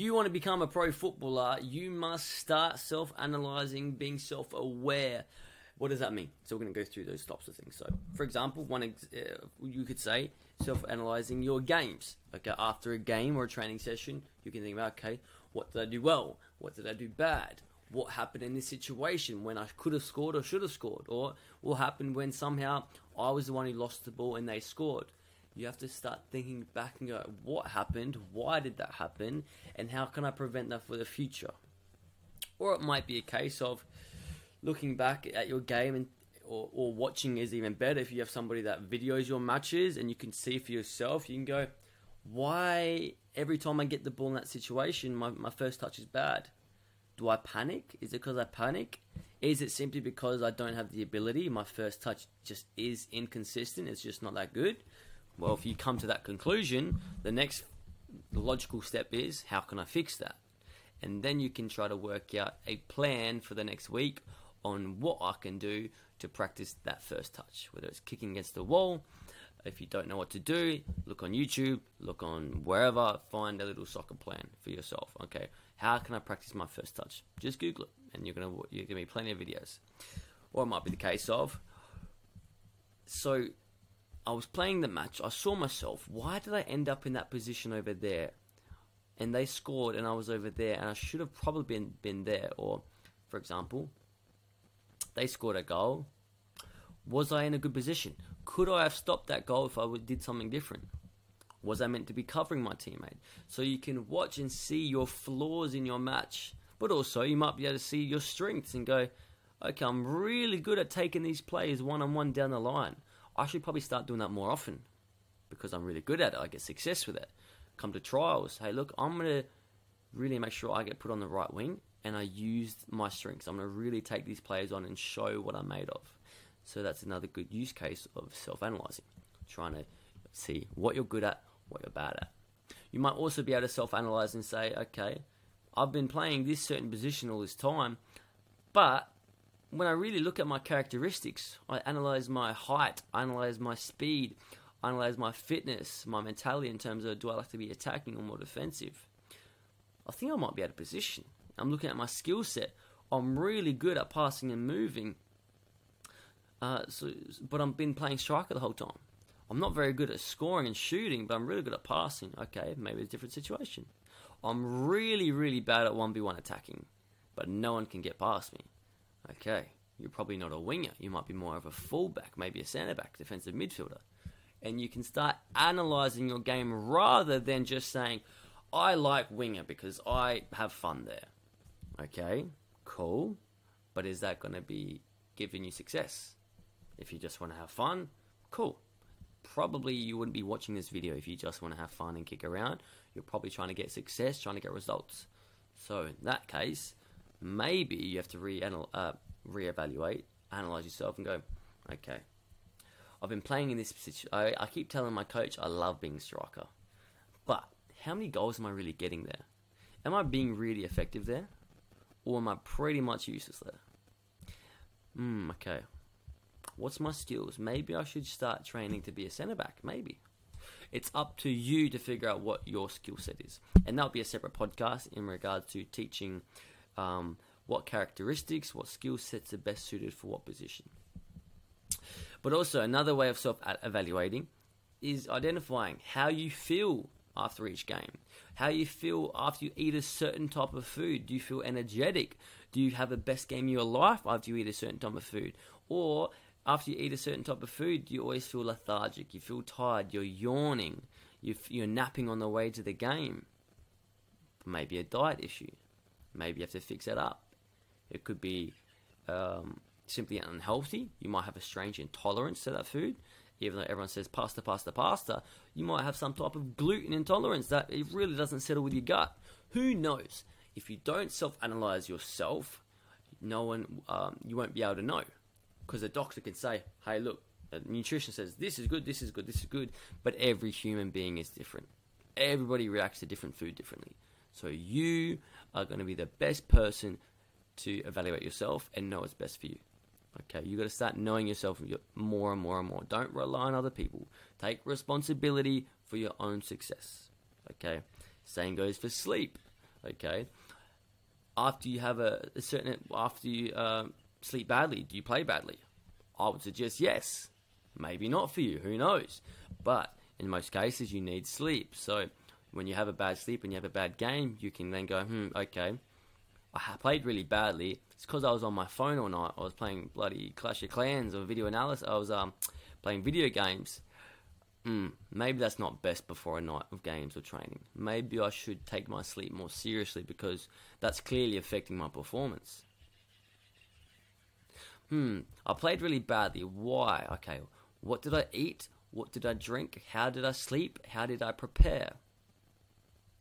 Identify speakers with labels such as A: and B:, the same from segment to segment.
A: you want to become a pro footballer, you must start self analyzing, being self aware. What does that mean? So, we're going to go through those types of things. So, for example, one ex- uh, you could say self analyzing your games. Okay, after a game or a training session, you can think about, okay, what did I do well? What did I do bad? What happened in this situation when I could have scored or should have scored? Or what happened when somehow I was the one who lost the ball and they scored? You have to start thinking back and go, what happened? Why did that happen? And how can I prevent that for the future? Or it might be a case of looking back at your game and or, or watching is even better. If you have somebody that videos your matches and you can see for yourself you can go why every time i get the ball in that situation my, my first touch is bad? Do i panic? Is it because i panic? Is it simply because i don't have the ability? My first touch just is inconsistent. It's just not that good well if you come to that conclusion the next logical step is how can i fix that and then you can try to work out a plan for the next week on what I can do to practice that first touch, whether it's kicking against the wall. If you don't know what to do, look on YouTube, look on wherever, find a little soccer plan for yourself. Okay, how can I practice my first touch? Just Google it, and you're gonna you're gonna be plenty of videos. Or it might be the case of. So, I was playing the match. I saw myself. Why did I end up in that position over there? And they scored, and I was over there, and I should have probably been been there. Or, for example, they scored a goal. Was I in a good position? Could I have stopped that goal if I did something different? Was I meant to be covering my teammate? So you can watch and see your flaws in your match, but also you might be able to see your strengths and go, okay, I'm really good at taking these plays one on one down the line. I should probably start doing that more often because I'm really good at it. I get success with it. Come to trials. Hey, look, I'm going to really make sure I get put on the right wing and I use my strengths. I'm going to really take these players on and show what I'm made of. So that's another good use case of self analyzing, trying to see what you're good at, what you're bad at. You might also be able to self analyze and say, okay, I've been playing this certain position all this time, but when I really look at my characteristics, I analyze my height, I analyze my speed, I analyze my fitness, my mentality in terms of do I like to be attacking or more defensive. I think I might be out of position. I'm looking at my skill set. I'm really good at passing and moving. Uh, so, but I've been playing striker the whole time. I'm not very good at scoring and shooting, but I'm really good at passing. Okay, maybe a different situation. I'm really, really bad at 1v1 attacking, but no one can get past me. Okay, you're probably not a winger. You might be more of a fullback, maybe a centre back, defensive midfielder. And you can start analysing your game rather than just saying, I like winger because I have fun there. Okay, cool. But is that going to be giving you success? If you just want to have fun, cool. Probably you wouldn't be watching this video if you just want to have fun and kick around. You're probably trying to get success, trying to get results. So in that case, maybe you have to re uh, reevaluate, analyze yourself, and go, okay. I've been playing in this position. I, I keep telling my coach I love being striker, but how many goals am I really getting there? Am I being really effective there? or am I pretty much useless there? Hmm, okay. What's my skills? Maybe I should start training to be a centre back. Maybe. It's up to you to figure out what your skill set is. And that'll be a separate podcast in regards to teaching um, what characteristics, what skill sets are best suited for what position. But also, another way of self evaluating is identifying how you feel after each game how you feel after you eat a certain type of food. Do you feel energetic? Do you have the best game of your life after you eat a certain type of food? Or after you eat a certain type of food, do you always feel lethargic? You feel tired? You're yawning? You're napping on the way to the game? Maybe a diet issue. Maybe you have to fix it up. It could be um, simply unhealthy. You might have a strange intolerance to that food even though everyone says pasta, pasta, pasta, you might have some type of gluten intolerance that it really doesn't settle with your gut. Who knows? If you don't self-analyze yourself, no one, um, you won't be able to know, because a doctor can say, "Hey, look, nutrition says this is good, this is good, this is good," but every human being is different. Everybody reacts to different food differently. So you are going to be the best person to evaluate yourself and know what's best for you. Okay, you got to start knowing yourself more and more and more. Don't rely on other people. Take responsibility for your own success. Okay, same goes for sleep. Okay. After you have a, a certain, after you uh, sleep badly, do you play badly? I would suggest yes. Maybe not for you. Who knows? But in most cases, you need sleep. So when you have a bad sleep and you have a bad game, you can then go, hmm, okay. I played really badly. It's because I was on my phone all night. I was playing bloody Clash of Clans or video analysis. I was um, playing video games. Mm, maybe that's not best before a night of games or training. Maybe I should take my sleep more seriously because that's clearly affecting my performance. Hmm, I played really badly. Why? Okay, what did I eat? What did I drink? How did I sleep? How did I prepare?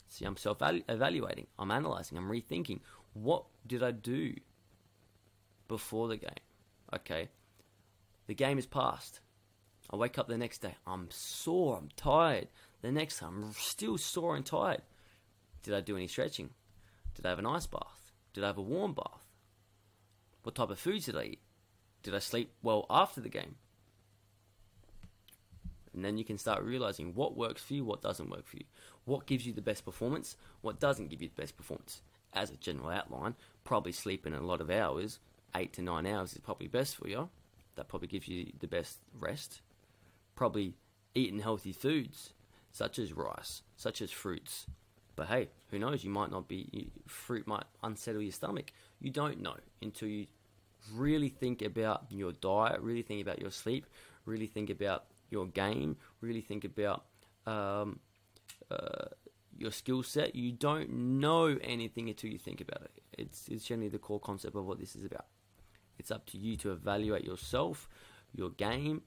A: See, I'm self evaluating, I'm analyzing, I'm rethinking. What did I do before the game? Okay, the game is past. I wake up the next day. I'm sore. I'm tired. The next time, I'm still sore and tired. Did I do any stretching? Did I have an ice bath? Did I have a warm bath? What type of foods did I eat? Did I sleep well after the game? And then you can start realizing what works for you, what doesn't work for you, what gives you the best performance, what doesn't give you the best performance. As a general outline, probably sleeping a lot of hours, eight to nine hours is probably best for you. That probably gives you the best rest probably eating healthy foods such as rice, such as fruits. But hey, who knows? You might not be, fruit might unsettle your stomach. You don't know until you really think about your diet, really think about your sleep, really think about your game, really think about um, uh, your skill set. You don't know anything until you think about it. It's, it's generally the core concept of what this is about. It's up to you to evaluate yourself, your game,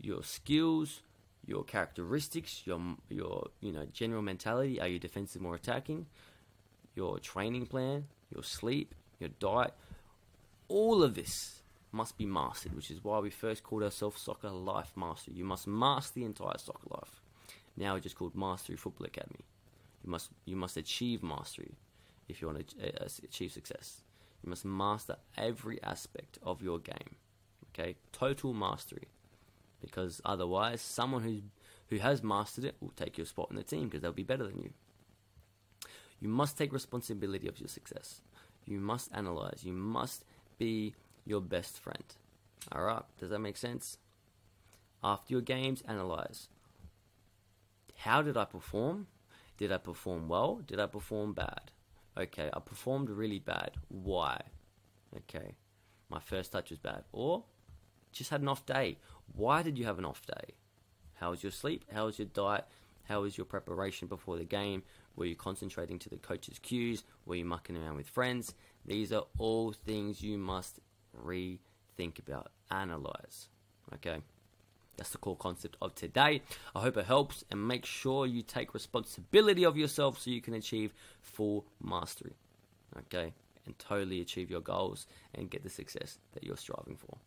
A: your skills, your characteristics, your your you know general mentality. Are you defensive or attacking? Your training plan, your sleep, your diet. All of this must be mastered, which is why we first called ourselves Soccer Life Mastery. You must master the entire soccer life. Now it's just called Mastery Football Academy. You must you must achieve mastery if you want to uh, achieve success. You must master every aspect of your game. Okay, total mastery because otherwise, someone who who has mastered it will take your spot in the team because they'll be better than you. You must take responsibility of your success. You must analyze. You must be your best friend. All right, does that make sense? After your games, analyze. How did I perform? Did I perform well? Did I perform bad? Okay, I performed really bad. Why? Okay, my first touch was bad. Or just had an off day. Why did you have an off day? How was your sleep? How was your diet? How was your preparation before the game? Were you concentrating to the coach's cues? Were you mucking around with friends? These are all things you must rethink about, analyze. Okay? That's the core concept of today. I hope it helps and make sure you take responsibility of yourself so you can achieve full mastery. Okay? And totally achieve your goals and get the success that you're striving for.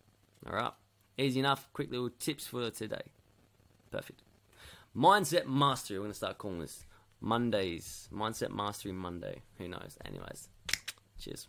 A: All right. Easy enough. Quick little tips for today. Perfect. Mindset Mastery. We're going to start calling this Mondays. Mindset Mastery Monday. Who knows? Anyways, cheers.